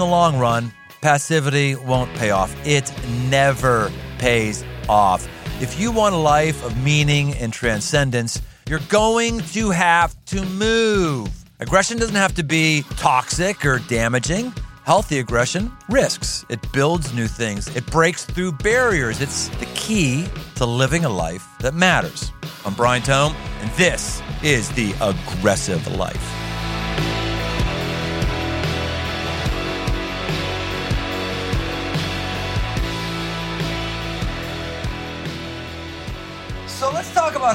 in the long run, passivity won't pay off. It never pays off. If you want a life of meaning and transcendence, you're going to have to move. Aggression doesn't have to be toxic or damaging. Healthy aggression risks, it builds new things, it breaks through barriers. It's the key to living a life that matters. I'm Brian Tome, and this is The Aggressive Life.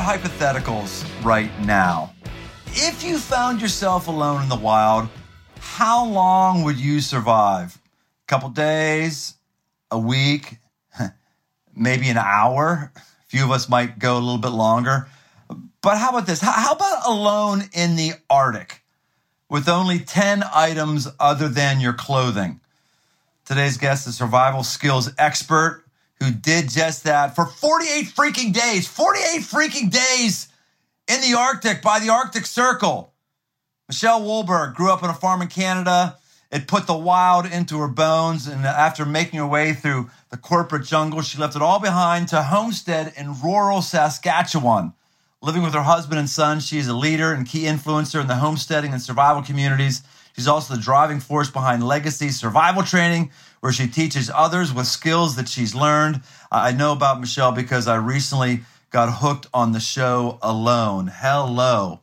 Hypotheticals right now. If you found yourself alone in the wild, how long would you survive? A couple days, a week, maybe an hour. A few of us might go a little bit longer. But how about this? How about alone in the Arctic with only 10 items other than your clothing? Today's guest is survival skills expert who did just that for 48 freaking days. 48 freaking days in the Arctic by the Arctic Circle. Michelle Wohlberg grew up on a farm in Canada. It put the wild into her bones, and after making her way through the corporate jungle, she left it all behind to homestead in rural Saskatchewan. Living with her husband and son, she is a leader and key influencer in the homesteading and survival communities. She's also the driving force behind Legacy Survival Training, where she teaches others with skills that she's learned. I know about Michelle because I recently got hooked on the show Alone. Hello.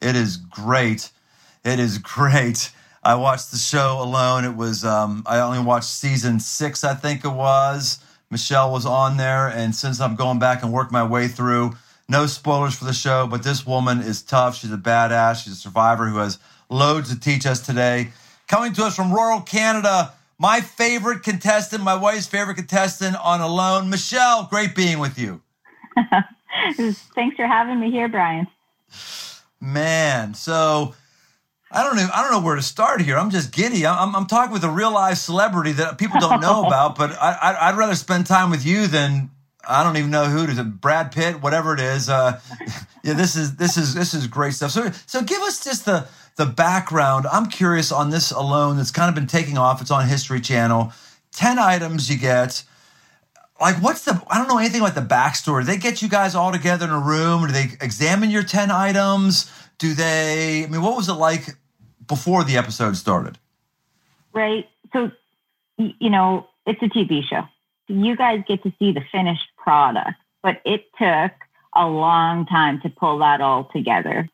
It is great. It is great. I watched the show Alone. It was, um, I only watched season six, I think it was. Michelle was on there. And since I'm going back and work my way through, no spoilers for the show, but this woman is tough. She's a badass. She's a survivor who has loads to teach us today. Coming to us from rural Canada, my favorite contestant, my wife's favorite contestant on Alone, Michelle. Great being with you. Thanks for having me here, Brian. Man, so I don't know. I don't know where to start here. I'm just giddy. I'm, I'm talking with a real life celebrity that people don't know about, but I, would rather spend time with you than I don't even know who it is. Brad Pitt, whatever it is. Uh, yeah, this is this is this is great stuff. So so give us just the the background. I'm curious on this alone. That's kind of been taking off. It's on History Channel. Ten items you get like what's the i don't know anything about the backstory they get you guys all together in a room do they examine your 10 items do they i mean what was it like before the episode started right so you know it's a tv show you guys get to see the finished product but it took a long time to pull that all together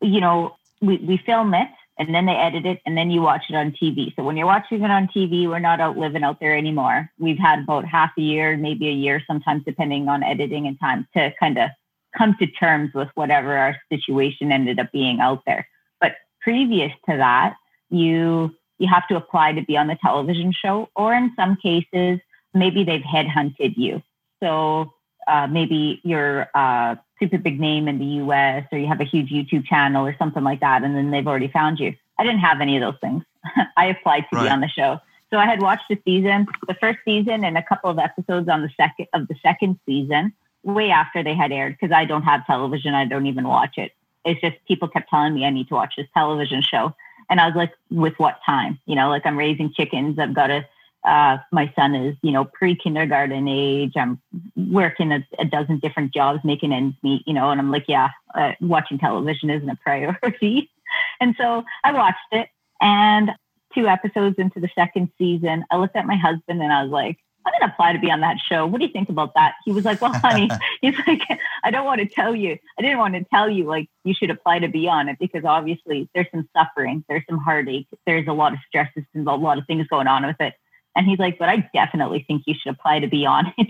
you know we, we film it and then they edit it and then you watch it on TV. So when you're watching it on TV, we're not out living out there anymore. We've had about half a year, maybe a year, sometimes depending on editing and time to kind of come to terms with whatever our situation ended up being out there. But previous to that, you you have to apply to be on the television show, or in some cases, maybe they've headhunted you. So uh, maybe you're a super big name in the US or you have a huge YouTube channel or something like that, and then they've already found you. I didn't have any of those things. I applied to right. be on the show. So I had watched the season, the first season, and a couple of episodes on the second of the second season, way after they had aired, because I don't have television. I don't even watch it. It's just people kept telling me I need to watch this television show. And I was like, with what time? You know, like I'm raising chickens. I've got to uh, my son is, you know, pre-kindergarten age. I'm working a, a, dozen different jobs, making ends meet, you know, and I'm like, yeah, uh, watching television isn't a priority. and so I watched it. And two episodes into the second season, I looked at my husband and I was like, I'm going to apply to be on that show. What do you think about that? He was like, well, honey, he's like, I don't want to tell you. I didn't want to tell you like you should apply to be on it because obviously there's some suffering, there's some heartache, there's a lot of stresses and a lot of things going on with it. And he's like, but I definitely think you should apply to be on it.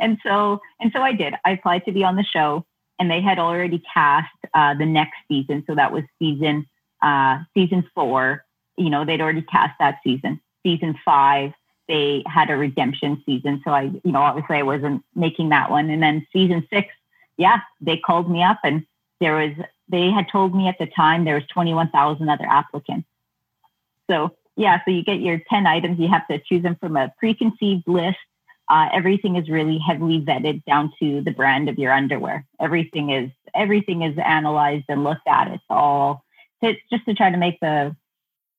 and so, and so I did. I applied to be on the show, and they had already cast uh, the next season. So that was season uh, season four. You know, they'd already cast that season. Season five, they had a redemption season. So I, you know, obviously I wasn't making that one. And then season six, yeah, they called me up, and there was they had told me at the time there was twenty one thousand other applicants. So yeah, so you get your 10 items. You have to choose them from a preconceived list. Uh, everything is really heavily vetted down to the brand of your underwear. Everything is everything is analyzed and looked at. It's all it's just to try to make the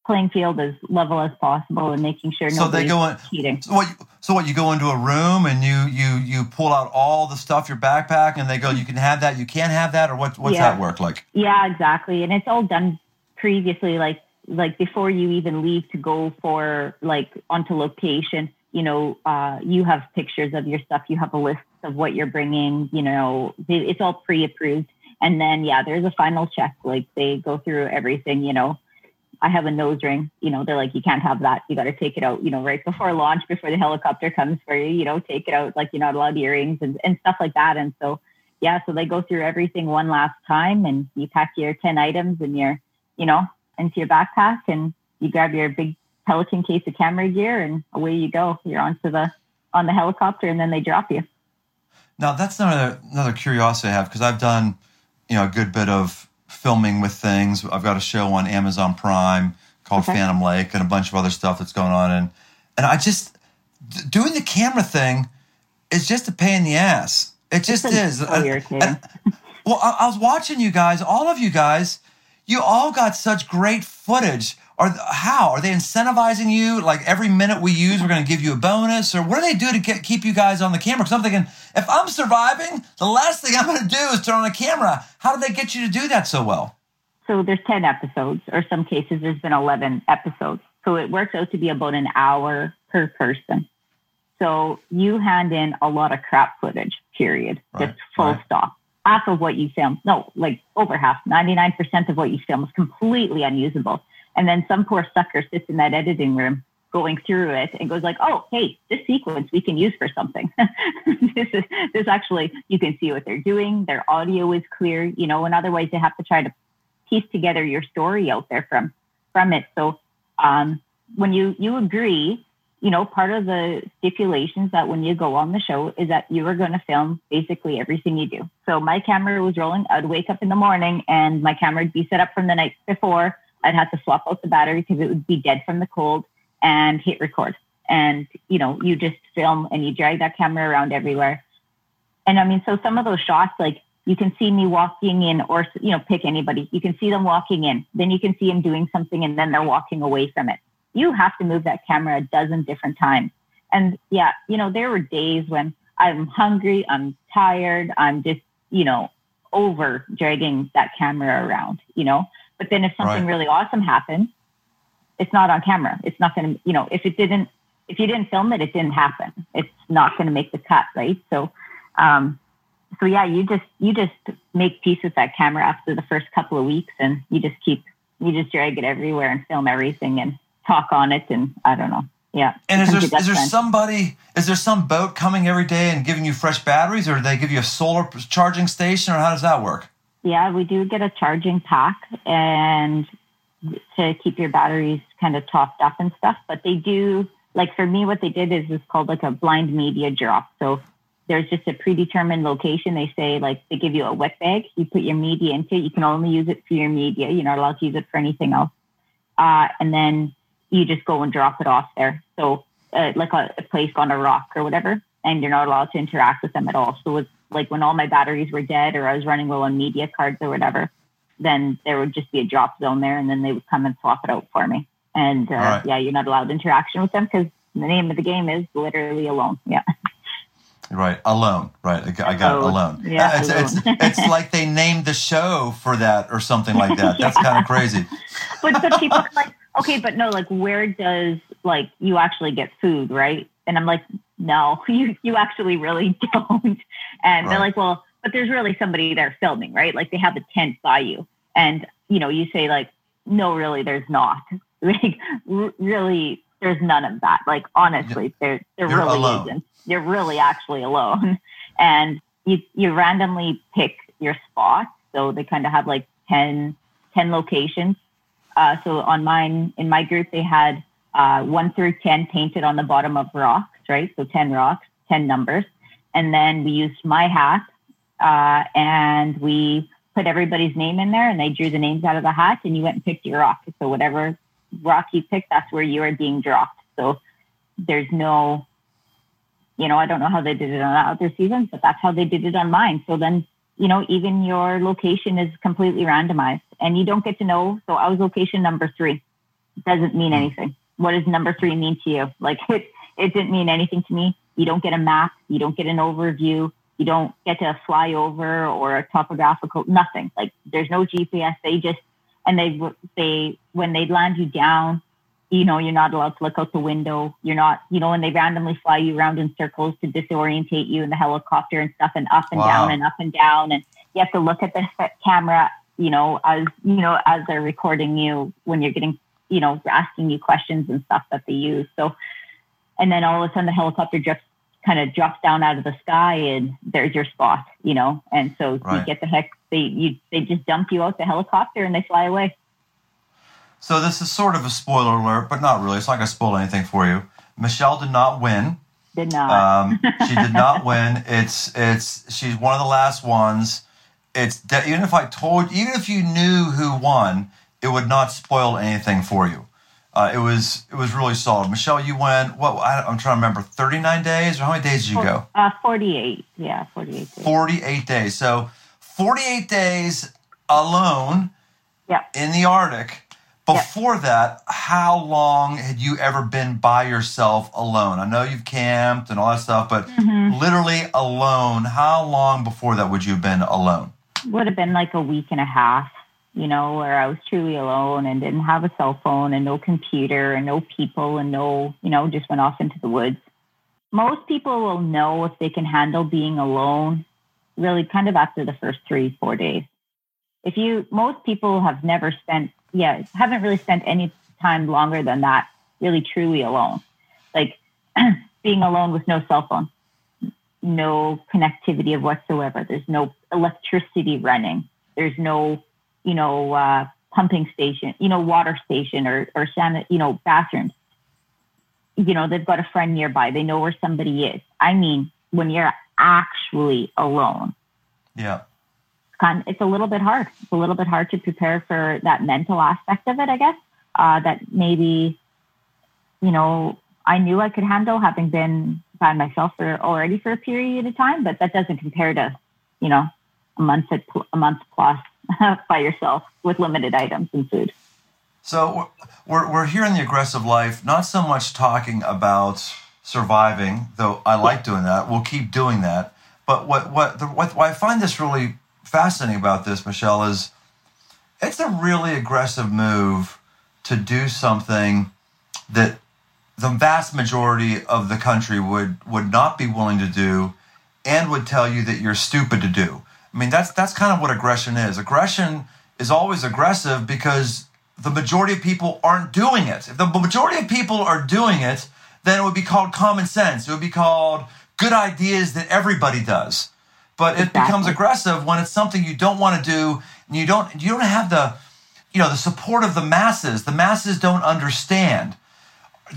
playing field as level as possible and making sure So they go in. cheating. So what? So what? You go into a room and you you you pull out all the stuff your backpack, and they go, you can have that, you can't have that, or what? What's Yeah. that work like? Yeah, exactly. And it's all done previously, like like before you even leave to go for like onto location. You know, uh, you have pictures of your stuff. You have a list of what you're bringing. You know, it's all pre-approved. And then yeah, there's a final check. Like they go through everything. You know, I have a nose ring. You know, they're like, you can't have that. You got to take it out. You know, right before launch, before the helicopter comes for you. You know, take it out. Like you're not allowed earrings and and stuff like that. And so yeah, so they go through everything one last time and you pack your 10 items and your, you know, into your backpack and you grab your big Pelican case of camera gear and away you go. You're onto the, on the helicopter and then they drop you. Now that's another another curiosity I have because I've done, you know, a good bit of filming with things. I've got a show on Amazon Prime called Okay. Phantom Lake and a bunch of other stuff that's going on, and and I just doing the camera thing is just a pain in the ass. It just It's is. so irritating. and- well, I, I was watching you guys, all of you guys. You all got such great footage. Are how are they incentivizing you? Like every minute we use, we're going to give you a bonus, or what do they do to get, keep you guys on the camera? Because I'm thinking, if I'm surviving, the last thing I'm going to do is turn on a camera. How do they get you to do that so well? So there's 10 episodes, or some cases there's been 11 episodes. So it works out to be about an hour per person. So you hand in a lot of crap footage, period. Right, Just full right. stop. Half of what you film, no, like over half, 99% of what you film is completely unusable. And then some poor sucker sits in that editing room going through it and goes like, oh, hey, this sequence we can use for something. this is this actually you can see what they're doing. Their audio is clear, you know, and otherwise they have to try to piece together your story out there from from it. So um, when you you agree, you know, part of the stipulations that when you go on the show is that you are going to film basically everything you do. So my camera was rolling. I'd wake up in the morning and my camera would be set up from the night before. I'd have to swap out the battery because it would be dead from the cold and hit record. And you know, you just film and you drag that camera around everywhere. And I mean, so some of those shots, like you can see me walking in, or you know, pick anybody. You can see them walking in, then you can see them doing something, and then they're walking away from it. You have to move that camera a dozen different times. And yeah, you know, there were days when I'm hungry, I'm tired, I'm just, you know, over dragging that camera around, you know. But then if something Right. really awesome happens, it's not on camera. It's not going to, you know, if it didn't, if you didn't film it, it didn't happen. It's not going to make the cut, right? So, um, so yeah, you just you just make peace with that camera after the first couple of weeks, and you just keep you just drag it everywhere and film everything and talk on it, and I don't know, yeah. And is there is there friend. somebody is there some boat coming every day and giving you fresh batteries, or do they give you a solar charging station, or how does that work? Yeah, we do get a charging pack and to keep your batteries kind of topped up and stuff. But they do, like for me, what they did is it's called like a blind media drop. So there's just a predetermined location. They say like they give you a wet bag, you put your media into it. You can only use it for your media. You're not allowed to use it for anything else. Uh, and then you just go and drop it off there. So uh, like a, a place on a rock or whatever, and you're not allowed to interact with them at all. So it's like when all my batteries were dead or I was running low on media cards or whatever, then there would just be a drop zone there, and then they would come and swap it out for me. And uh, right. yeah, you're not allowed interaction with them because the name of the game is literally alone. Yeah. Right, alone. Right, I got it, Alone. Yeah, Uh, it's, it's alone. it's like they named the show for that or something like that. That's kind of crazy. but but people are like, okay, but no, like where does like you actually get food, right? And I'm like, no, you you actually really don't. And Right. they're like, well, but there's really somebody there filming, right? Like they have a tent by you, and you know, you say like, no, really, there's not. Like r- really, there's none of that. Like honestly, there there You're really alone. isn't. You're really actually alone, and you you randomly pick your spot. So they kind of have like 10, 10 locations uh, so on mine, in my group, they had uh, one through 10 painted on the bottom of rocks, right? So 10 rocks, 10 numbers. And then we used my hat uh, and we put everybody's name in there and they drew the names out of the hat and you went and picked your rock. So whatever rock you picked, that's where you are being dropped. So there's no, you know, I don't know how they did it on other seasons, but that's how they did it on mine. So then you know, even your location is completely randomized and you don't get to know. So I was location number three. doesn't mean hmm. anything. What does number three mean to you? Like it, it didn't mean anything to me. You don't get a map. You don't get an overview. You don't get to fly over or a topographical, nothing. Like there's no GPS. They just, and they, they, when they land you down, you know, you're not allowed to look out the window. You're not, you know, when they randomly fly you around in circles to disorientate you in the helicopter and stuff and up and wow. down and up and down. And you have to look at the camera, you know, as, you know, as they're recording you when you're getting, you know, asking you questions and stuff that they use. So, and then all of a sudden the helicopter just kind of drops down out of the sky and there's your spot, you know. And so right. you get the heck they you they just dump you out the helicopter and they fly away. So this is sort of a spoiler alert, but not really. It's not going to spoil anything for you. Michelle did not win. Did not. Um, she did not win. It's it's she's one of the last ones. It's de- even if I told, even if you knew who won, it would not spoil anything for you. Uh, it was it was really solid. Michelle, you went what? I, am trying to remember. 39 days or how many days did you go? Uh, 48. Yeah, 48 days. 48 days. So 48 days alone. Yeah. In the Arctic. Before yep. that, how long had you ever been by yourself alone? I know you've camped and all that stuff, but mm-hmm. literally alone, how long before that would you have been alone? Would have been like a week and a half you know, where I was truly alone and didn't have a cell phone and no computer and no people and no, you know, just went off into the woods. Most people will know if they can handle being alone really kind of after the first three, four days. If you, most people have never spent, yeah, haven't really spent any time longer than that really truly alone. Like being alone with no cell phone, no connectivity of whatsoever. There's no electricity running. There's no you know, uh, pumping station, you know, water station or, or you know, bathrooms. You know, they've got a friend nearby. They know where somebody is. I mean, when you're actually alone. Yeah. It's, kind of, it's a little bit hard. It's a little bit hard to prepare for that mental aspect of it, I guess. Uh, that maybe, you know, I knew I could handle having been by myself for already for a period of time, but that doesn't compare to, you know, a month, at, a month plus by yourself with limited items and food. So we're, we're here in the aggressive life, not so much talking about surviving, though I like doing that. We'll keep doing that. But what what, the, what, what I find this really fascinating about this, Michelle, is it's a really aggressive move to do something that the vast majority of the country would would not be willing to do and would tell you that you're stupid to do. I mean, that's that's kind of what aggression is. Aggression is always aggressive because the majority of people aren't doing it. If the majority of people are doing it, then it would be called common sense. It would be called good ideas that everybody does. But it exactly. becomes aggressive when it's something you don't want to do and you don't you don't have the you know the support of the masses. The masses don't understand.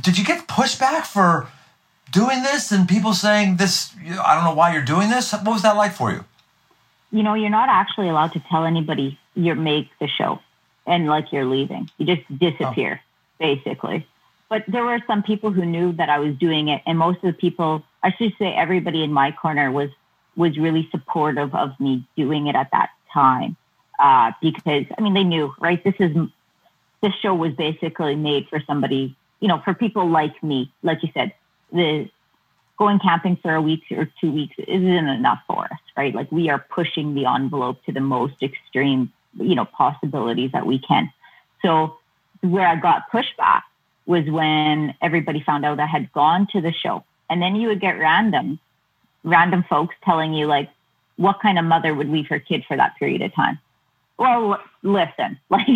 Did you get pushback for doing this and people saying this I don't know why you're doing this? What was that like for you? you know, you're not actually allowed to tell anybody you make the show and like you're leaving. You just disappear, oh. basically. But there were some people who knew that I was doing it, and most of the people, I should say, everybody in my corner was was really supportive of me doing it at that time uh, because I mean they knew, right? This is this show was basically made for somebody, you know, for people like me. Like you said, the going camping for a week or two weeks isn't enough for us, right? Like we are pushing the envelope to the most extreme, you know, possibilities that we can. So where I got pushback was when everybody found out I had gone to the show. And then you would get random, random folks telling you like, what kind of mother would leave her kid for that period of time? Well, listen, like,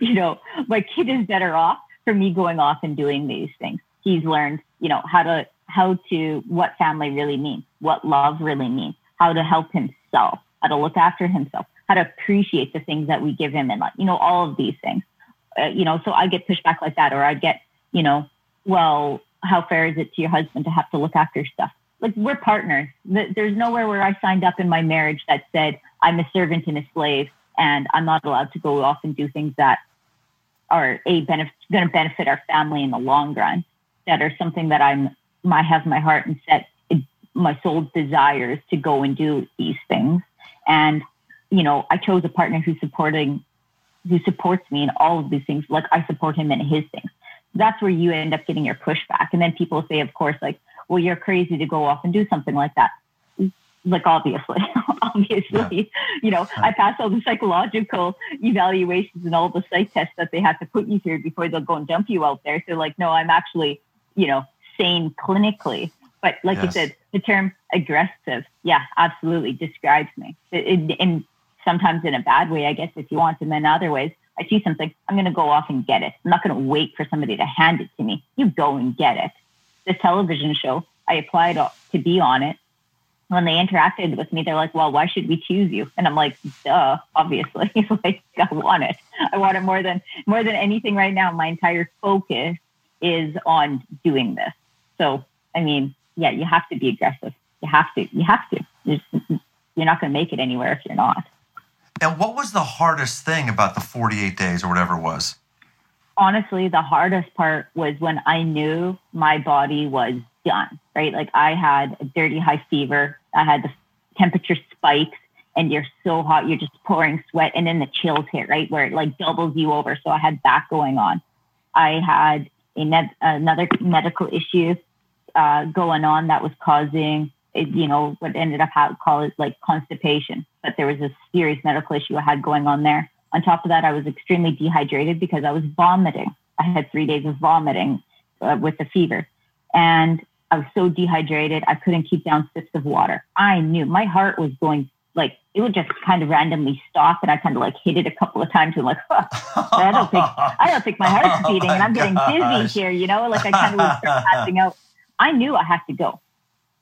you know, my kid is better off for me going off and doing these things. He's learned, you know, how to how to what family really means, what love really means, how to help himself, how to look after himself, how to appreciate the things that we give him, and like you know all of these things. Uh, you know, so I get pushback like that, or I get you know, well, how fair is it to your husband to have to look after stuff? Like we're partners. There's nowhere where I signed up in my marriage that said I'm a servant and a slave, and I'm not allowed to go off and do things that are a benefit going to benefit our family in the long run. That are something that I'm my have my heart and set my soul desires to go and do these things. And, you know, I chose a partner who's supporting who supports me in all of these things, like I support him in his things. That's where you end up getting your pushback. And then people say, of course, like, well, you're crazy to go off and do something like that. Like, obviously, obviously, yeah. you know, I passed all the psychological evaluations and all the psych tests that they have to put you through before they'll go and dump you out there. So, like, no, I'm actually, you know, sane clinically. But like yes. you said, the term aggressive, yeah, absolutely describes me. And sometimes in a bad way, I guess, if you want, and then other ways, I see something, I'm going to go off and get it. I'm not going to wait for somebody to hand it to me. You go and get it. This television show, I applied to be on it. When they interacted with me, they're like, well, why should we choose you? And I'm like, duh, obviously. like, I want it. I want it more than, more than anything right now. My entire focus is on doing this. So, I mean, yeah, you have to be aggressive. You have to. You have to. You're, you're not going to make it anywhere if you're not. And what was the hardest thing about the 48 days or whatever it was? Honestly, the hardest part was when I knew my body was done, right? Like I had a dirty high fever. I had the temperature spikes and you're so hot, you're just pouring sweat. And then the chills hit, right? Where it like doubles you over. So I had that going on. I had med- another medical issue uh, going on that was causing, you know, what ended up how call it like constipation. But there was a serious medical issue I had going on there. On top of that, I was extremely dehydrated because I was vomiting. I had three days of vomiting uh, with the fever, and I was so dehydrated I couldn't keep down sips of water. I knew my heart was going like it would just kind of randomly stop, and I kind of like hit it a couple of times and like, huh, I don't think I don't think my heart's oh beating, and I'm getting dizzy here, you know, like I kind of was passing out. I knew I had to go.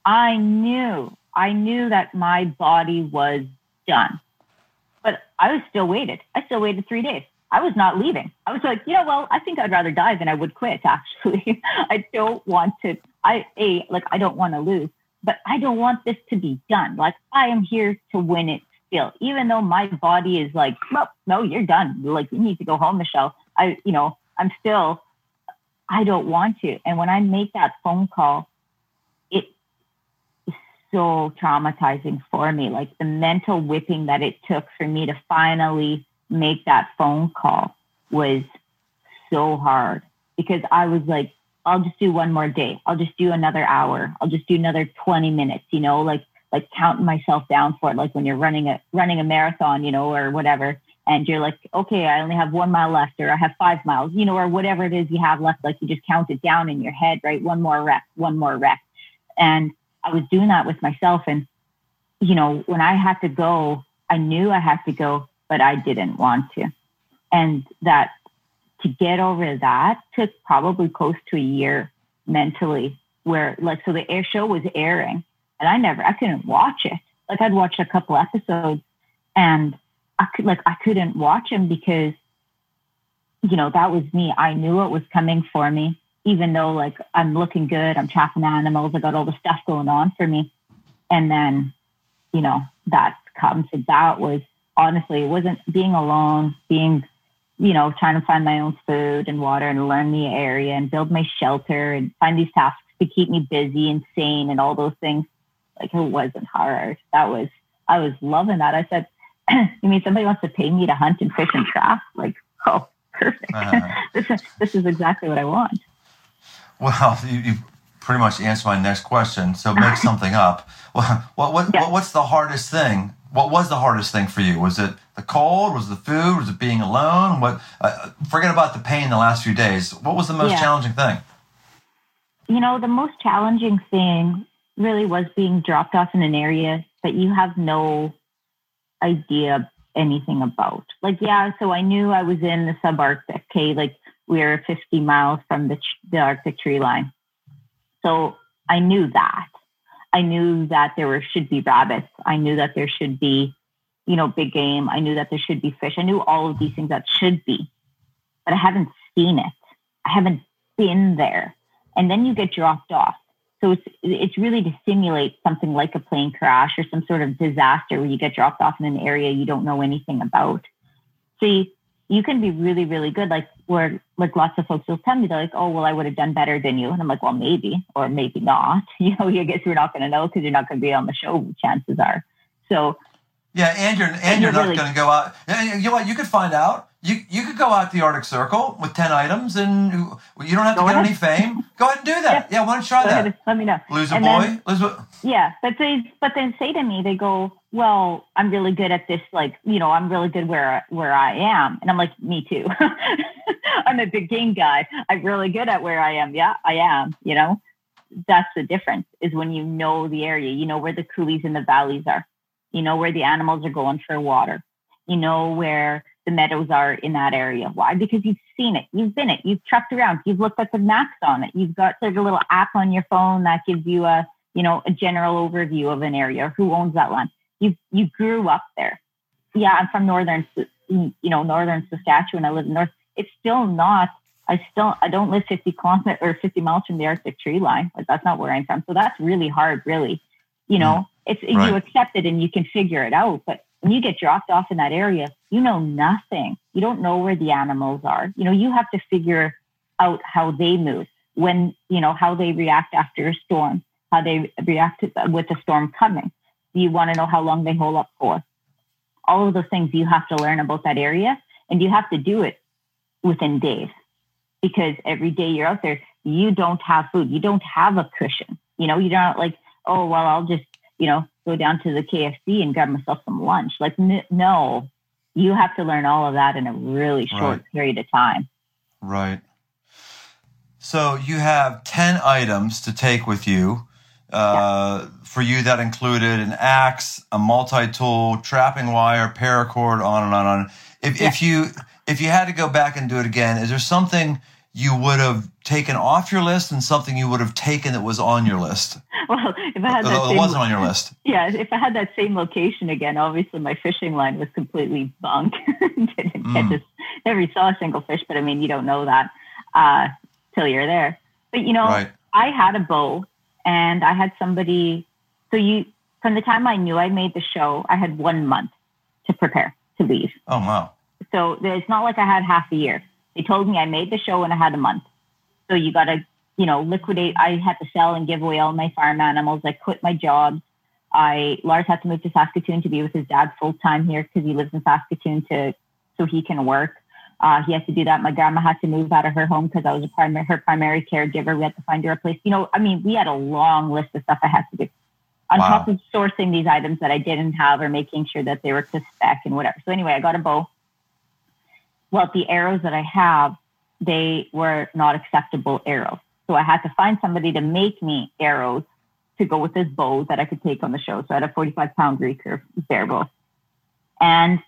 I knew, I knew that my body was done. But I was still waited. I still waited three days. I was not leaving. I was like, you know, well, I think I'd rather die than I would quit, actually. I don't want to, I, A, like, I don't want to lose, but I don't want this to be done. Like, I am here to win it still, even though my body is like, well, no, you're done. Like, you need to go home, Michelle. I, you know, I'm still I don't want to. And when I make that phone call, it is so traumatizing for me. Like the mental whipping that it took for me to finally make that phone call was so hard because I was like, I'll just do one more day. I'll just do another hour. I'll just do another 20 minutes, you know, like like counting myself down for it, like when you're running a running a marathon, you know, or whatever and you're like, okay, I only have one mile left, or I have five miles, you know, or whatever it is you have left. Like you just count it down in your head, right? One more rep, one more rep. And I was doing that with myself. And, you know, when I had to go, I knew I had to go, but I didn't want to. And that to get over that took probably close to a year mentally, where like, so the air show was airing and I never, I couldn't watch it. Like I'd watch a couple episodes and I could like I couldn't watch him because you know that was me. I knew it was coming for me, even though like I'm looking good, I'm trapping animals, I got all the stuff going on for me, and then you know that comes. So that was honestly it wasn't being alone, being you know trying to find my own food and water and learn the area and build my shelter and find these tasks to keep me busy and sane and all those things. Like it wasn't hard. That was I was loving that. I said you mean somebody wants to pay me to hunt and fish and trap? Like, oh, perfect. Uh, this, is, this is exactly what I want. Well, you, you pretty much answered my next question. So make something up. Well, what, what, yeah. what, what's the hardest thing? What was the hardest thing for you? Was it the cold? Was the food? Was it being alone? What? Uh, forget about the pain the last few days. What was the most yeah. challenging thing? You know, the most challenging thing really was being dropped off in an area that you have no idea anything about. Like, yeah, so I knew I was in the subarctic. Okay, like we are 50 miles from the, the Arctic tree line. So I knew that. I knew that there were, should be rabbits. I knew that there should be, you know, big game. I knew that there should be fish. I knew all of these things that should be, but I haven't seen it. I haven't been there. And then you get dropped off. So it's it's really to simulate something like a plane crash or some sort of disaster where you get dropped off in an area you don't know anything about. See, you can be really, really good. Like where like lots of folks will tell me they're like, oh well, I would have done better than you, and I'm like, well, maybe or maybe not. You know, I guess we're not going to know because you're not going to be on the show. Chances are. So yeah, and you're and, and you're, you're, not really, going to go out. You know what? You could find out You you could go out the Arctic Circle with ten items, and you don't have to Go get ahead. any fame. Go ahead and do that. Yeah, why don't you try Go that? ahead, let me know. Lose a And boy. then- Lose a, Yeah, but they but then say to me, they go, "Well, I'm really good at this. Like, you know, I'm really good where where I am." And I'm like, "Me too. I'm a big game guy. I'm really good at where I am. Yeah, I am. You know, that's the difference. Is when you know the area, you know where the coulees and the valleys are. You know where the animals are going for water. You know where the meadows are in that area. Why? Because you've seen it. You've been it. You've trucked around. You've looked at the maps on it. You've got like a little app on your phone that gives you a you know, a general overview of an area, who owns that land. You you grew up there. Yeah, I'm from northern, you know, northern Saskatchewan. I live in north. It's still not. I still I don't live 50 kilometers or 50 miles from the Arctic tree line. Like that's not where I'm from. So that's really hard, really. You know, mm-hmm. it's Right. you accept it and you can figure it out. But when you get dropped off in that area, you know nothing. You don't know where the animals are. You know, you have to figure out how they move when you know how they react after a storm how they react with the storm coming. Do you want to know how long they hold up for. All of those things you have to learn about that area, and you have to do it within days because every day you're out there, you don't have food. You don't have a cushion. You know, you're not like, oh, well, I'll just, you know, go down to the KFC and grab myself some lunch. Like, n- no, you have to learn all of that in a really short Right. period of time. Right. So you have 10 items to take with you. Uh, For you, that included an axe, a multi-tool, trapping wire, paracord, on and on and on. If, if you if you had to go back and do it again, is there something you would have taken off your list and something you would have taken that was on your list? Well, if I had that it same, wasn't on your list. Yeah, if I had that same location again, obviously my fishing line was completely bunk. Didn't catch Mm. a, never saw a single fish, but I mean, you don't know that uh, till you're there. But you know, Right. I had a bow, and I had somebody. So you, from the time I knew I made the show, I had one month to prepare to leave. Oh wow. So it's not like I had half a year. They told me I made the show and I had a month. So you got to, you know, liquidate. I had to sell and give away all my farm animals. I quit my jobs. I Lars had to move to Saskatoon to be with his dad full time here because he lives in Saskatoon to so he can work. Uh, he has to do that. My grandma had to move out of her home because I was a primary, her primary caregiver. We had to find her a place. You know, I mean, we had a long list of stuff I had to do. On Wow. top of sourcing these items that I didn't have or making sure that they were to spec and whatever. So anyway, I got a bow well, the arrows that I have, they were not acceptable arrows. So I had to find somebody to make me arrows to go with this bow that I could take on the show. So I had a 45 pound recurve bear bow. And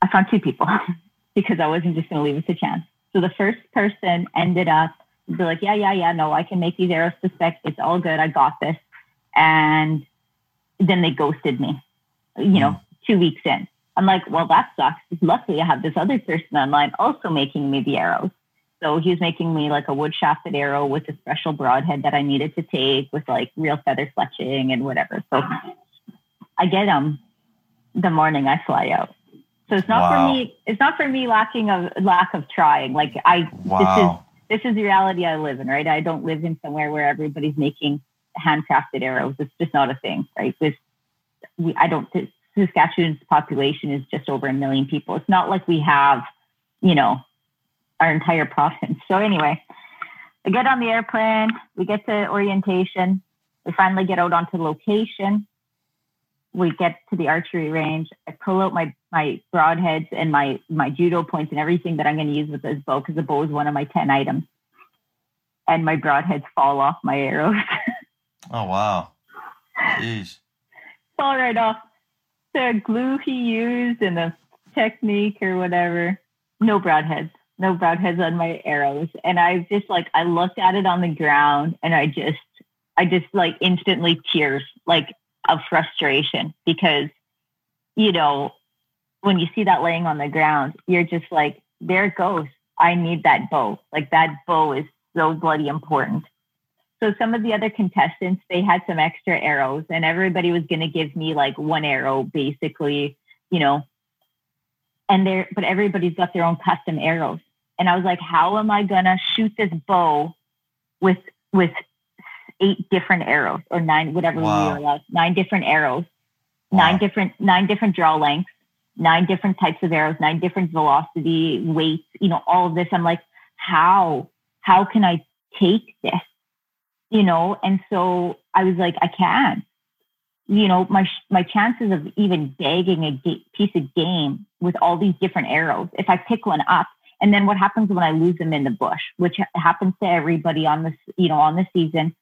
I found two people because I wasn't just going to leave it to chance. So the first person ended up be like, yeah, yeah, yeah, no, I can make these arrows to spec. It's all good. I got this. And then they ghosted me, you know, hmm. two weeks in. I'm like, well, that sucks. Luckily, I have this other person online also making me the arrows. So he was making me like a wood shafted arrow with a special broadhead that I needed to take with like real feather fletching and whatever. So I get them the morning I fly out. So it's not Wow. for me. It's not for me lacking of lack of trying. Like I, Wow. this is this is the reality I live in, right? I don't live in somewhere where everybody's making handcrafted arrows. It's just not a thing, right? This, we, I don't. Saskatchewan's population is just over a million people. It's not like we have, you know, our entire province. So anyway, I get on the airplane. We get to orientation. We finally get out onto location. We get to the archery range. I pull out my my broadheads and my my judo points and everything that I'm going to use with this bow because the bow is one of my ten items. And my broadheads fall off my arrows. Oh wow. Jeez. fall right off. The glue he used and the technique or whatever. No broadheads. No broadheads on my arrows. And I just like I looked at it on the ground and I just I just like instantly tears like of frustration because you know when you see that laying on the ground, you're just like, there it goes. I need that bow. Like that bow is so bloody important. So some of the other contestants, they had some extra arrows and everybody was going to give me like one arrow basically, you know, and there, but everybody's got their own custom arrows. And I was like, how am I going to shoot this bow with, with eight different arrows or nine, whatever Wow. we were allowed, nine different arrows, Wow. nine different, nine different draw lengths, nine different types of arrows, nine different velocity, weights, you know, all of this. I'm like, how, how can I take this? You know, and so I was like, I can't. You know, my my chances of even bagging a piece of game with all these different arrows, if I pick one up, and then what happens when I lose them in the bush, which happens to everybody on this, you know, on the season.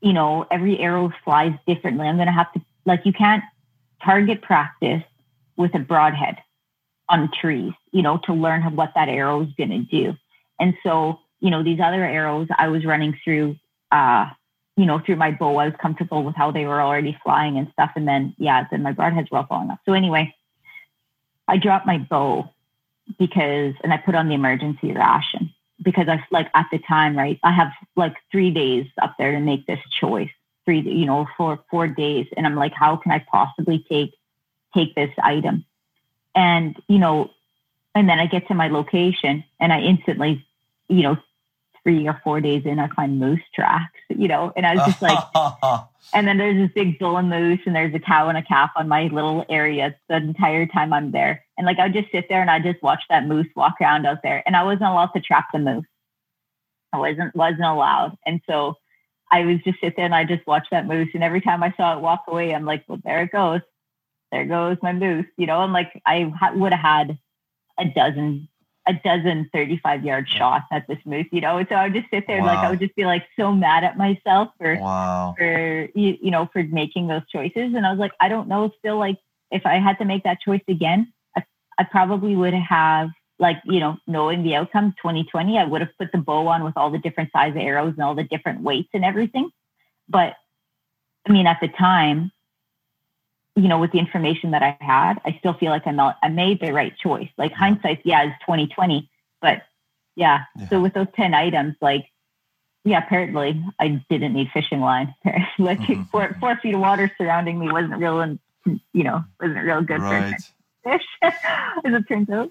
You know, every arrow flies differently. I'm going to have to, like, you can't target practice with a broadhead on trees, you know, to learn what that arrow is going to do. And so, you know, these other arrows I was running through, uh, you know, through my bow, I was comfortable with how they were already flying and stuff. And then, yeah, then my broadheads were all falling off. So anyway, I dropped my bow because, and I put on the emergency ration because I like at the time, right? I have like three days up there to make this choice, three, you know, for four days, and I'm like, how can I possibly take take this item? And you know, and then I get to my location, and I instantly, you know, three or four days in, I find moose tracks, you know, and I was just like, and then there's this big bull and moose, and there's a cow and a calf on my little area the entire time I'm there. And like I would just sit there and I just watch that moose walk around out there, and I wasn't allowed to trap the moose. I wasn't wasn't allowed, and so I was just sit there and I just watch that moose. And every time I saw it walk away, I'm like, well, there it goes, there goes my moose, you know. And like I ha- would have had a dozen a dozen 35 yard shots at this moose, you know. And so I would just sit there wow. and like I would just be like so mad at myself for wow. for you, you know for making those choices. And I was like, I don't know, still like if I had to make that choice again, I, I probably would have like you know knowing the outcome 2020 i would have put the bow on with all the different size arrows and all the different weights and everything but i mean at the time you know, with the information that I had, I still feel like I'm not, I made the right choice. Like hindsight, yeah, is 2020, but yeah. yeah. So with those 10 items, like, yeah, apparently I didn't need fishing line. like mm-hmm. four, four feet of water surrounding me wasn't real and, you know, wasn't real good right. for fish, as it turns out.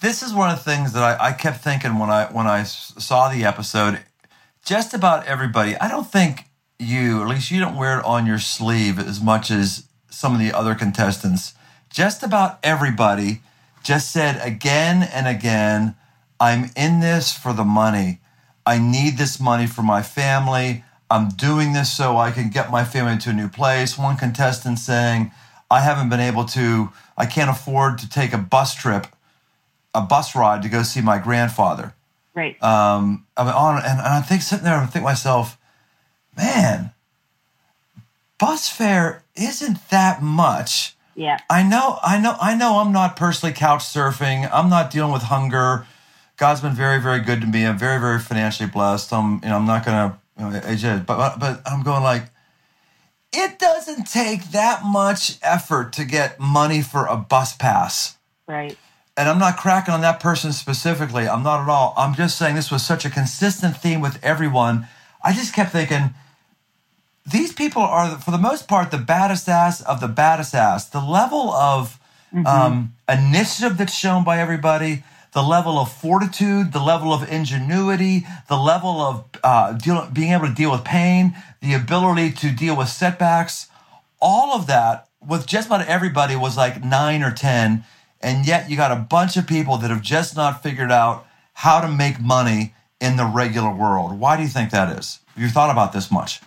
This is one of the things that I, I kept thinking when I when I saw the episode. Just about everybody, I don't think you, at least you don't wear it on your sleeve as much as some of the other contestants. Just about everybody just said again and again, I'm in this for the money. I need this money for my family. I'm doing this so I can get my family to a new place. One contestant saying, I haven't been able to, I can't afford to take a bus trip, a bus ride to go see my grandfather. Right. Um, I'm on, and, and I think sitting there, I think myself, man, bus fare isn't that much. Yeah. I know, I know, I know I'm not personally couch surfing. I'm not dealing with hunger. God's been very, very good to me. I'm very, very financially blessed. I'm, you know, I'm not gonna, you know, I but, but I'm going like, it doesn't take that much effort to get money for a bus pass. Right. And I'm not cracking on that person specifically. I'm not at all. I'm just saying this was such a consistent theme with everyone. I just kept thinking, these people are, for the most part, the baddest ass of the baddest ass. The level of mm-hmm. um, initiative that's shown by everybody, the level of fortitude, the level of ingenuity, the level of uh, deal, being able to deal with pain, the ability to deal with setbacks, all of that with just about everybody was like nine or 10. And yet you got a bunch of people that have just not figured out how to make money in the regular world. Why do you think that is? Have you thought about this much?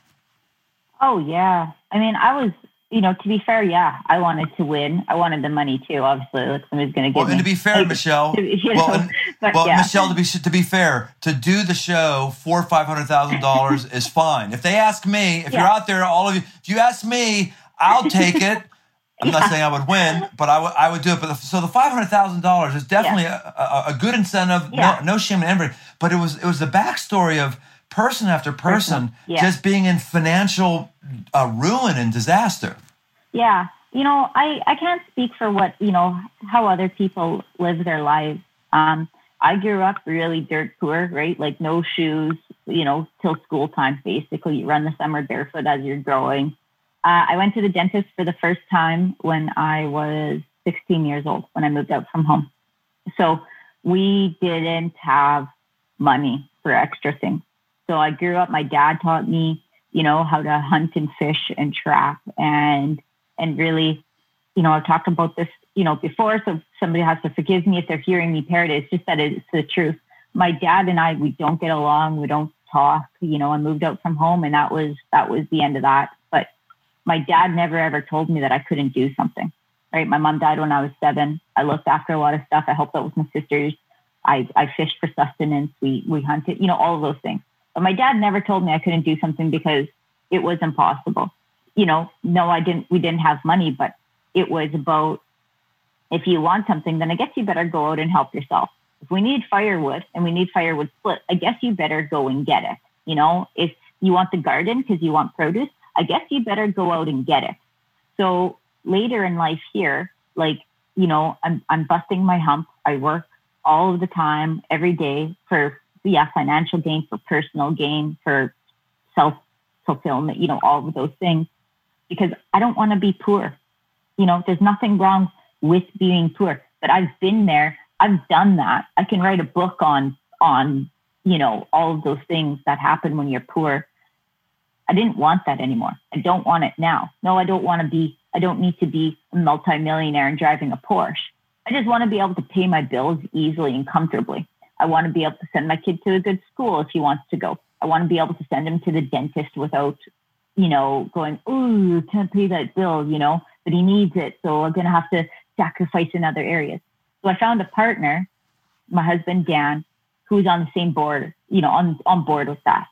Oh yeah. I mean, I was, you know, to be fair, yeah, I wanted to win. I wanted the money too. Obviously, like somebody's going to get. Well, and to be fair, like, Michelle. To, you know, well, and, well yeah. Michelle, to be to be fair, to do the show for five hundred thousand dollars is fine. If they ask me, if yeah. you're out there, all of you, if you ask me, I'll take it. I'm yeah. not saying I would win, but I would I would do it. But the, so the five hundred thousand dollars is definitely a, a, a, good incentive. No, no shame in anybody. But it was it was the backstory of person after person, Yeah. just being in financial uh, ruin and disaster. Yeah. You know, I, I can't speak for what, you know, how other people live their lives. Um, I grew up really dirt poor, right? Like no shoes, you know, till school time, basically. You run the summer barefoot as you're growing. Uh, I went to the dentist for the first time when I was 16 years old, when I moved out from home. So we didn't have money for extra things. So I grew up, my dad taught me, you know, how to hunt and fish and trap and, and really, you know, I've talked about this you know, before, so somebody has to forgive me if they're hearing me parrot it. It's just that it's the truth. My dad and I, we don't get along. We don't talk. You know, I moved out from home, and that was that was the end of that. But my dad never ever told me that I couldn't do something. Right? My mom died when I was seven. I looked after a lot of stuff. I helped out with my sisters. I, I fished for sustenance. We we hunted. You know, all of those things. But my dad never told me I couldn't do something because it was impossible. You know, no, I didn't. We didn't have money, but it was about if you want something, then I guess you better go out and help yourself. If we need firewood and we need firewood split, I guess you better go and get it. You know, if you want the garden because you want produce, I guess you better go out and get it. So later in life here, like, you know, I'm, I'm busting my hump. I work all of the time, every day for, yeah, financial gain, for personal gain, for self fulfillment, you know, all of those things because I don't want to be poor. You know, there's nothing wrong with being poor, but I've been there. I've done that. I can write a book on, on, you know, all of those things that happen when you're poor. I didn't want that anymore. I don't want it now. No, I don't want to be, I don't need to be a multimillionaire and driving a Porsche. I just want to be able to pay my bills easily and comfortably. I want to be able to send my kid to a good school if he wants to go. I want to be able to send him to the dentist without, you know, going, oh, can't pay that bill, you know, but he needs it. So I'm going to have to sacrifice in other areas. So I found a partner, my husband, Dan, who's on the same board, you know, on, on board with that.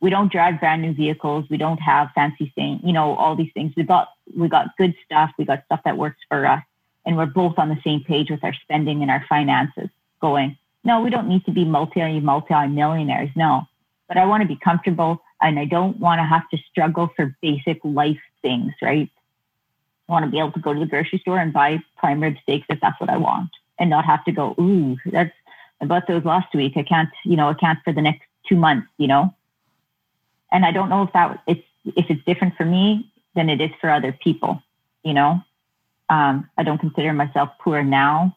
We don't drive brand new vehicles. We don't have fancy things, you know, all these things. We got, we got good stuff. We got stuff that works for us. And we're both on the same page with our spending and our finances going, no, we don't need to be multi, multi millionaires. No, but I want to be comfortable and I don't want to have to struggle for basic life things, right? I want to be able to go to the grocery store and buy prime rib steaks if that's what I want and not have to go, ooh, that's, I bought those last week. I can't, you know, I can't for the next two months, you know? And I don't know if that, it's, if it's different for me than it is for other people, you know? Um, I don't consider myself poor now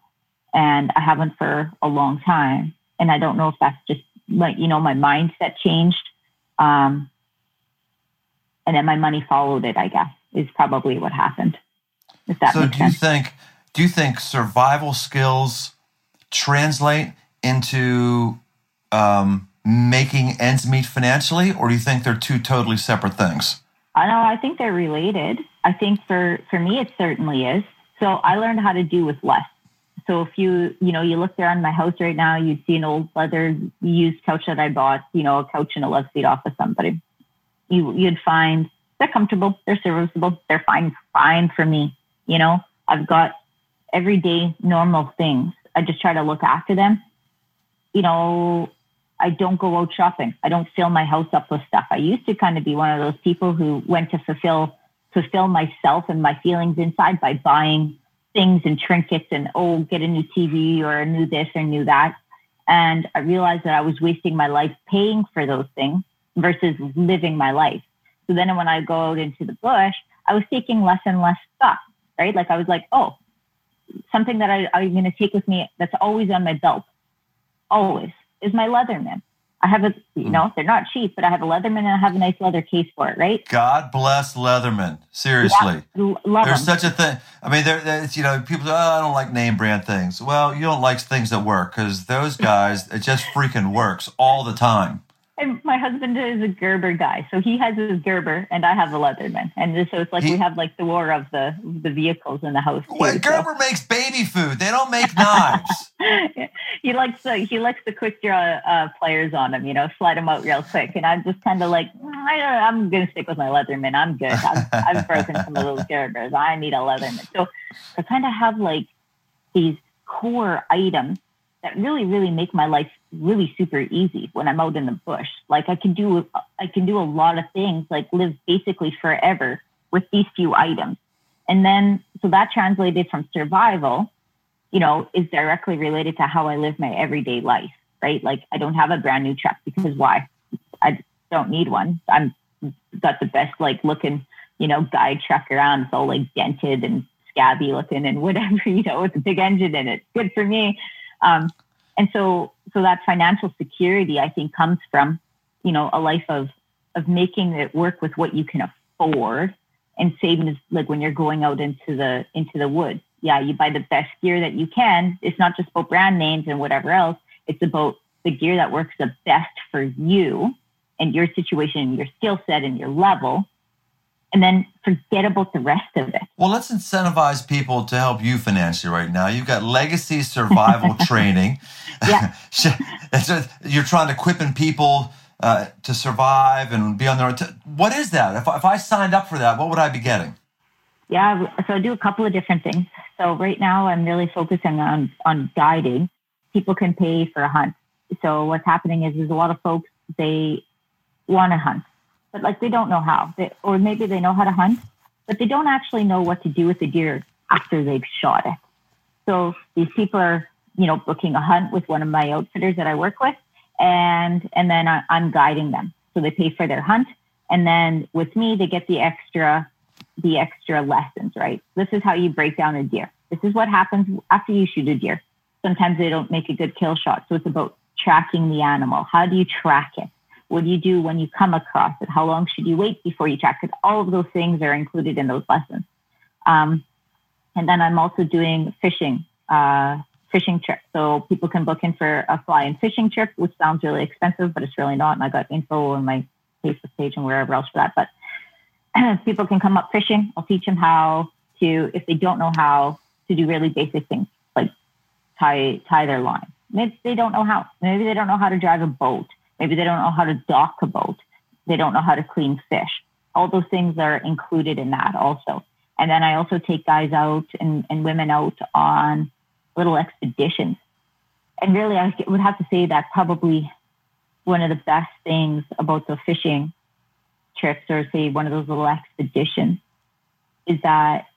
and I haven't for a long time. And I don't know if that's just like, you know, my mindset changed. Um, and then my money followed it, I guess, is probably what happened. If that so makes do you think do you think survival skills translate into um, making ends meet financially, or do you think they're two totally separate things? I know. I think they're related. I think for for me, it certainly is. So I learned how to do with less. So if you you know you look around my house right now, you'd see an old leather used couch that I bought. You know, a couch and a love seat off of somebody. You you'd find they're comfortable, they're serviceable, they're fine fine for me. You know, I've got everyday normal things. I just try to look after them. You know, I don't go out shopping. I don't fill my house up with stuff. I used to kind of be one of those people who went to fulfill fulfill myself and my feelings inside by buying things and trinkets and oh, get a new TV or a new this or new that. And I realized that I was wasting my life paying for those things versus living my life. So then when I go out into the bush, I was taking less and less stuff, right? Like I was like, oh, something that I, I'm going to take with me that's always on my belt, always, is my Leatherman. I have a, you hmm. know, they're not cheap, but I have a Leatherman and I have a nice leather case for it, right? God bless Leatherman. Seriously. Yeah, love There's them. such a thing. I mean, there, there's, you know, people say, oh, I don't like name brand things. Well, you don't like things that work because those guys, it just freaking works all the time. And my husband is a Gerber guy, so he has his Gerber, and I have a Leatherman, and so it's like He- we have like the war of the the vehicles in the house. Too, so. Gerber makes baby food. They don't make knives. he likes the he likes the quick draw uh, players on him, you know, slide them out real quick. And I'm just kind of like, "Mm, I don't, I'm gonna stick with my Leatherman. I'm good. I've, I've broken some of those Gerbers. I need a Leatherman. So I kind of have like these core items that really, really make my life really super easy when I'm out in the bush. Like I can do I can do a lot of things, like live basically forever with these few items. And then so that translated from survival you know, is directly related to how I live my everyday life, right? Like I don't have a brand new truck because why? I don't need one. I'm got the best like looking, you know, guide truck around. It's all like dented and scabby looking and whatever, you know, with a big engine in it. Good for me. Um, and so, so that financial security, I think, comes from, you know, a life of of making it work with what you can afford and saving is like when you're going out into the into the woods yeah, you buy the best gear that you can. It's not just about brand names and whatever else. It's about the gear that works the best for you and your situation, your skill set, and your level. And then forget about the rest of it. Well, let's incentivize people to help you financially right now. You've got legacy survival training. Yeah. You're trying to equipping people uh, to survive and be on their own. What is that? If, if I signed up for that, what would I be getting? Yeah, so I do a couple of different things. So right now, I'm really focusing on on guiding. People can pay for a hunt. So what's happening is there's a lot of folks they want to hunt, but like they don't know how, they, or maybe they know how to hunt, but they don't actually know what to do with the deer after they've shot it. So these people are, you know, booking a hunt with one of my outfitters that I work with, and and then I, I'm guiding them. So they pay for their hunt, and then with me they get the extra the extra lessons. Right. This is how you break down a deer. This is what happens after you shoot a deer. Sometimes they don't make a good kill shot, so it's about tracking the animal. How do you track it? What do you do when you come across it? How long should you wait before you track it? All of those things are included in those lessons. Um, and then I'm also doing fishing, uh, fishing trips. So people can book in for a fly and fishing trip, which sounds really expensive, but it's really not. And I got info on my Facebook page and wherever else for that. But people can come up fishing. I'll teach them how to, if they don't know how, to do really basic things like tie tie their line. Maybe they don't know how. Maybe they don't know how to drive a boat. Maybe they don't know how to dock a boat. They don't know how to clean fish. All those things are included in that also. And then I also take guys out and, and women out on little expeditions. And really, I would have to say that probably one of the best things about the fishing trips or say one of those little expeditions is that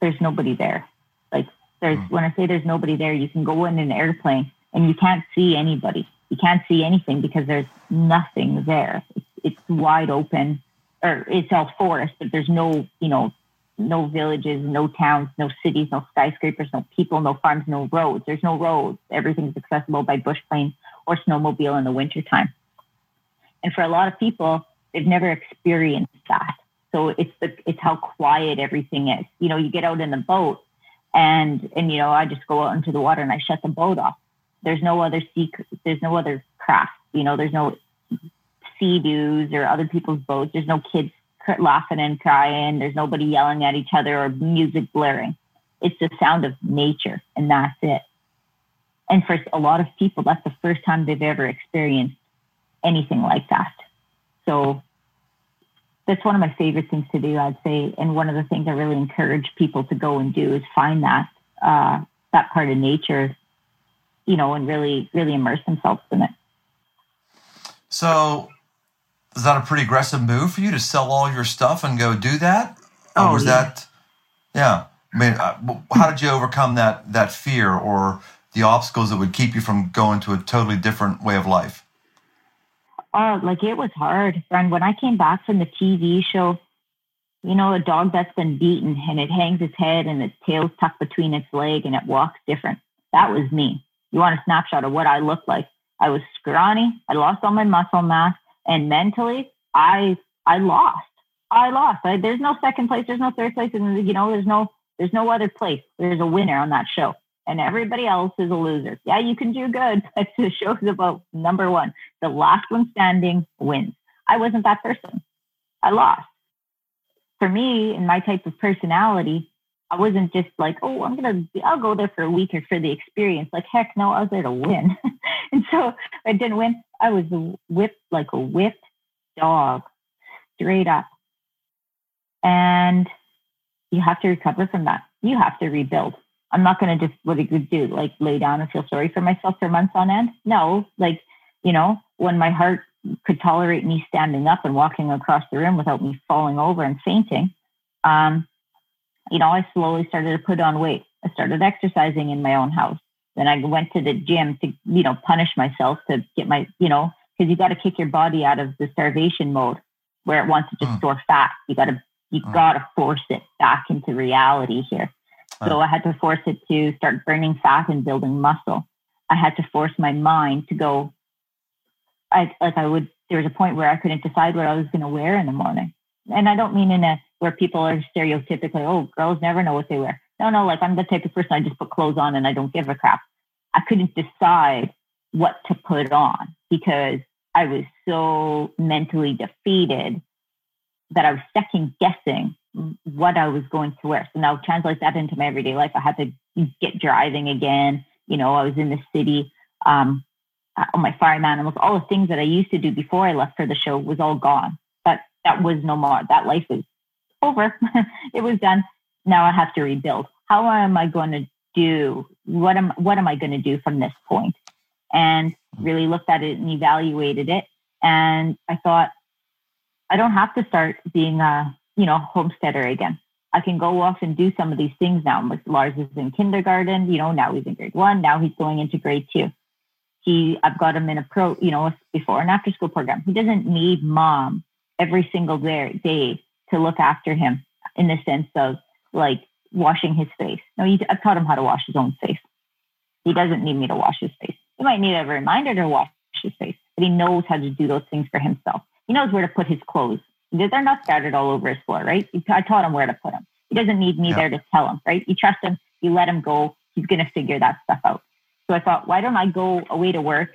there's nobody there. Like there's mm. when I say there's nobody there, you can go in an airplane and you can't see anybody. You can't see anything because there's nothing there. It's, it's wide open, or it's all forest, but there's no, you know, no villages, no towns, no cities, no skyscrapers, no people, no farms, no roads. There's no roads. Everything's accessible by bush plane or snowmobile in the wintertime. And for a lot of people, they've never experienced that. So it's the it's how quiet everything is. You know, you get out in the boat and and you know, I just go out into the water and I shut the boat off. There's no other sea there's no other craft. You know, there's no Sea-Doos or other people's boats. There's no kids laughing and crying. There's nobody yelling at each other or music blaring. It's the sound of nature, and that's it. And for a lot of people, that's the first time they've ever experienced anything like that. So that's one of my favorite things to do, I'd say. And one of the things I really encourage people to go and do is find that uh, that part of nature, you know, and really, really immerse themselves in it. So is that a pretty aggressive move for you to sell all your stuff and go do that? Or oh, was yeah. that, yeah. I mean, uh, how did you overcome that that fear or the obstacles that would keep you from going to a totally different way of life? Oh, like it was hard, friend. When I came back from the TV show, you know, a dog that's been beaten and it hangs its head and its tail's tucked between its leg and it walks different. That was me. You want a snapshot of what I looked like? I was scrawny. I lost all my muscle mass and mentally, I I lost. I lost. I, there's no second place. There's no third place, and you know, there's no there's no other place. There's a winner on that show, and everybody else is a loser. Yeah, you can do good, but the show's about number one. The last one standing wins. I wasn't that person. I lost. For me, in my type of personality, I wasn't just like, oh, I'm gonna, I'll go there for a week or for the experience. Like, heck, no, I was there to win. and so I didn't win. I was whipped like a whipped dog, straight up. And you have to recover from that. You have to rebuild. I'm not to just what I could do, like lay down and feel sorry for myself for months on end. No, like, you know, when my heart could tolerate me standing up and walking across the room without me falling over and fainting, um, you know, I slowly started to put on weight. I started exercising in my own house. Then I went to the gym to, you know, punish myself to get my, you know, because you got to kick your body out of the starvation mode where it wants to just mm. store fat. You got to, you mm. got to force it back into reality here. So I had to force it to start burning fat and building muscle. I had to force my mind to go. I like I would. There was a point where I couldn't decide what I was going to wear in the morning, and I don't mean in a where people are stereotypically, oh, girls never know what they wear. no, no, like I'm the type of person I just put clothes on and I don't give a crap. I couldn't decide what to put on because I was so mentally defeated that I was second guessing what I was going to wear. So now translate that into my everyday life. I had to get driving again. You know, I was in the city. Um, uh, my farm animals, all the things that I used to do before I left for the show was all gone. But that was no more. That life is over. it was done. Now I have to rebuild. How am I going to do? What am What am I going to do from this point? And really looked at it and evaluated it. And I thought, I don't have to start being a you know homesteader again. I can go off and do some of these things now. Lars is in kindergarten, you know, now he's in grade one. Now he's going into grade two. He, I've got him in a pro, you know, before and after school program. He doesn't need mom every single day to look after him in the sense of like washing his face. No, he, I've taught him how to wash his own face. He doesn't need me to wash his face. He might need a reminder to wash his face, but he knows how to do those things for himself. He knows where to put his clothes. They're not scattered all over his floor, right? I taught him where to put them. He doesn't need me yeah. there to tell him, right? You trust him, you let him go. He's going to figure that stuff out. So I thought, why don't I go away to work,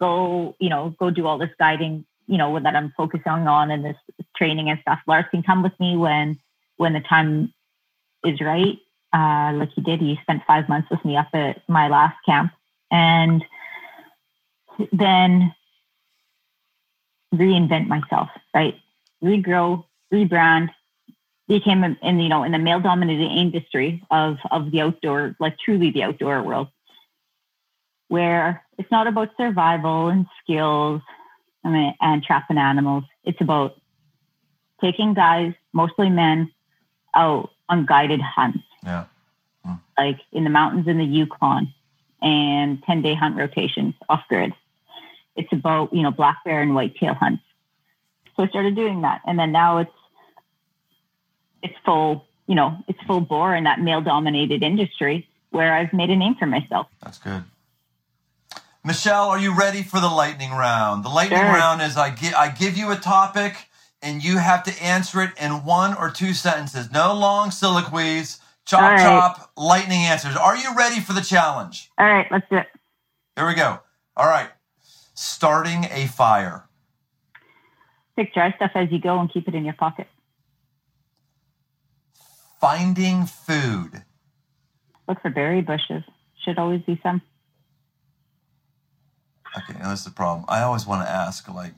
go, you know, go do all this guiding, you know, that I'm focusing on in this training and stuff. Lars can come with me when when the time is right. Uh, like he did, he spent five months with me up at my last camp, and then reinvent myself, right? Regrow, rebrand, became in you know in the male dominated industry of of the outdoor, like truly the outdoor world, where it's not about survival and skills I mean, and trapping animals. It's about taking guys, mostly men, out on guided hunts. Yeah. Mm. Like in the mountains in the Yukon and 10 day hunt rotations off grid. It's about, you know, black bear and whitetail hunts. So I started doing that. And then now it's, it's full, you know, it's full bore in that male dominated industry where I've made a name for myself. That's good. Michelle, are you ready for the lightning round? The lightning sure. round is I, gi- I give you a topic and you have to answer it in one or two sentences. No long soliloquies. Chop, right. chop, lightning answers. Are you ready for the challenge? All right, let's do it. Here we go. All right. Starting a fire. Pick dry stuff as you go and keep it in your pocket. Finding food. Look for berry bushes. Should always be some. Okay, now this is the problem. I always want to ask, like,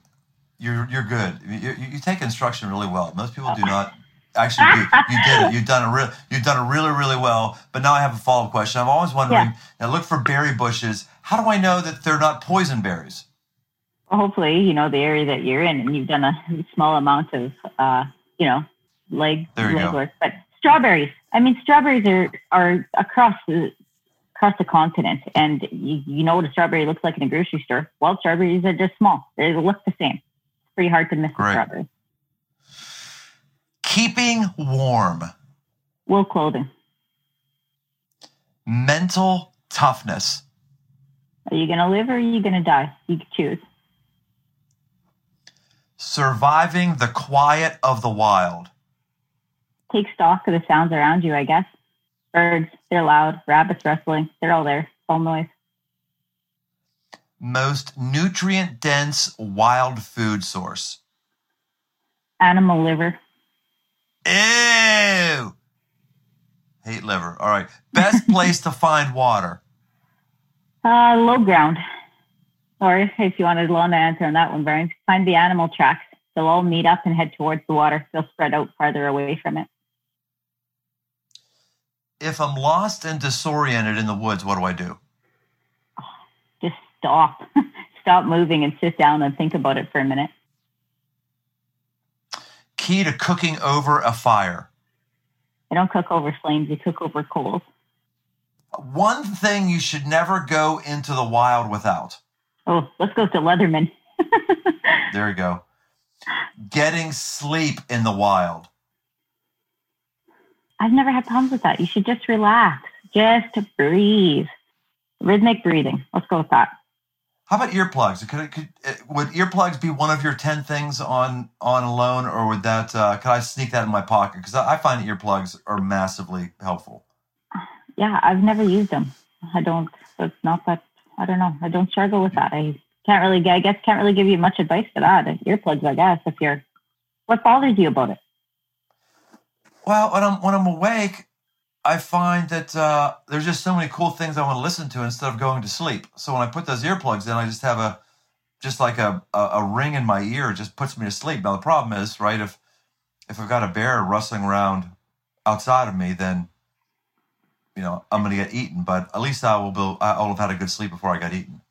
you're you're good. You, you take instruction really well. Most people do not actually do. You did it. You've done a real. You've done it really really well. But now I have a follow up question. I'm always wondering. Yeah. Now look for berry bushes. How do I know that they're not poison berries? Well, hopefully, you know the area that you're in, and you've done a small amount of, uh, you know, leg leg work. But strawberries. I mean, strawberries are are across the across the continent, and you, you know what a strawberry looks like in a grocery store. Wild strawberries are just small; they look the same It's pretty hard to miss Great. strawberries. Keeping warm. Wool clothing. Mental toughness. Are you going to live or are you going to die? You can choose. Surviving the quiet of the wild. Take stock of the sounds around you, I guess. Birds, they're loud. Rabbits rustling, they're all there. all noise most nutrient dense wild food source? Animal liver. Ew. Hate liver. All right. Best place to find water? Uh, low ground. Or if you wanted a long answer on that one, Brian, find the animal tracks. They'll all meet up and head towards the water. They'll spread out farther away from it. If I'm lost and disoriented in the woods, what do I do? Just stop, stop moving and sit down and think about it for a minute. Key to cooking over a fire. I don't cook over flames, you cook over coals. One thing you should never go into the wild without. Oh, let's go to Leatherman. there you go. Getting sleep in the wild. I've never had problems with that. You should just relax, just breathe. Rhythmic breathing. Let's go with that How about earplugs? Could, could uh, would earplugs be one of your ten things on on alone, or would that uh, could I sneak that in my pocket? Because I, I find earplugs are massively helpful. Yeah, I've never used them. I don't. It's not that. I don't know. I don't struggle with that. I can't really. I guess can't really give you much advice for that. Earplugs, I guess. If you're, what bothers you about it? Well, when I'm when I'm awake, I find that uh, there's just so many cool things I want to listen to instead of going to sleep. So when I put those earplugs in, I just have a just like a, a, a ring in my ear. It just puts me to sleep. Now the problem is, right? If if I've got a bear rustling around outside of me, then you know I'm going to get eaten. But at least I will be, I'll have had a good sleep before I got eaten.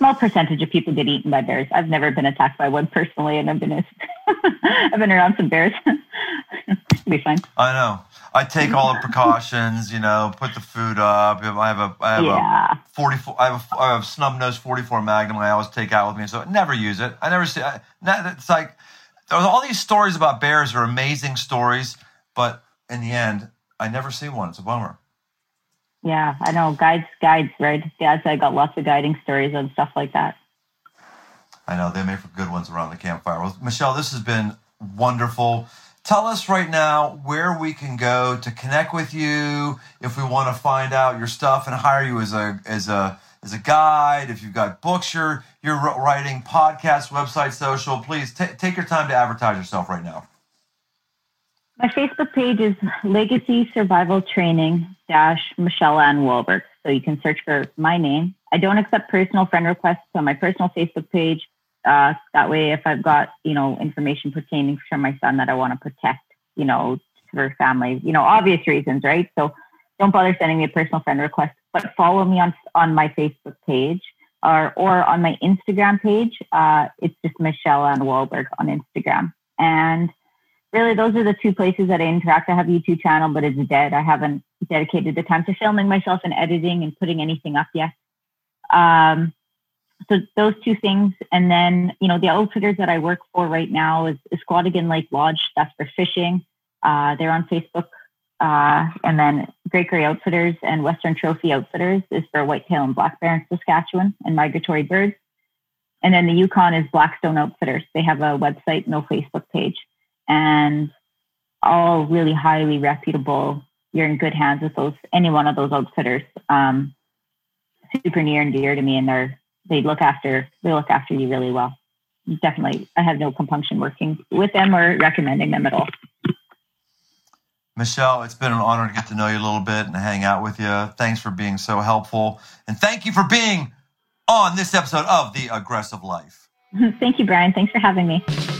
Small percentage of people get eaten by bears. I've never been attacked by one personally, and I've been I've been around some bears. be fine. I know. I take all the precautions, you know, put the food up. I have a, I have yeah. a 44, I have a, I have a snub nose 44 Magnum I always take out with me. So I never use it. I never see, I, it's like, there's all these stories about bears are amazing stories, but in the end, I never see one. It's a bummer. Yeah, I know. Guides, guides, right? Guides, I got lots of guiding stories and stuff like that. I know. They make for good ones around the campfire. Well, Michelle, this has been wonderful tell us right now where we can go to connect with you if we want to find out your stuff and hire you as a as a as a guide if you've got books you're you're writing podcast website social please t- take your time to advertise yourself right now my facebook page is legacy survival training dash michelle ann Wohlberg. so you can search for my name i don't accept personal friend requests on my personal facebook page uh, that way, if I've got, you know, information pertaining to my son that I want to protect, you know, for family, you know, obvious reasons, right? So don't bother sending me a personal friend request, but follow me on, on my Facebook page or, or on my Instagram page. Uh, it's just Michelle Ann Wohlberg on Instagram. And really, those are the two places that I interact. I have a YouTube channel, but it's dead. I haven't dedicated the time to filming myself and editing and putting anything up yet. Um, so those two things. And then you know the outfitters that i work for right now is, is squatigan lake lodge. That's for fishing. Uh, they're on facebook. Uh, and then great gray outfitters and western trophy outfitters is for whitetail and black bear in saskatchewan and migratory birds. And then the yukon is blackstone outfitters. They have a website no facebook page and all really highly reputable you're in good hands with those any one of those outfitters um, super near and dear to me and they're they look after they look after you really well. Definitely, I have no compunction working with them or recommending them at all. Michelle, it's been an honor to get to know you a little bit and hang out with you. Thanks for being so helpful. And thank you for being on this episode of The Aggressive Life. Thank you, Brian. Thanks for having me.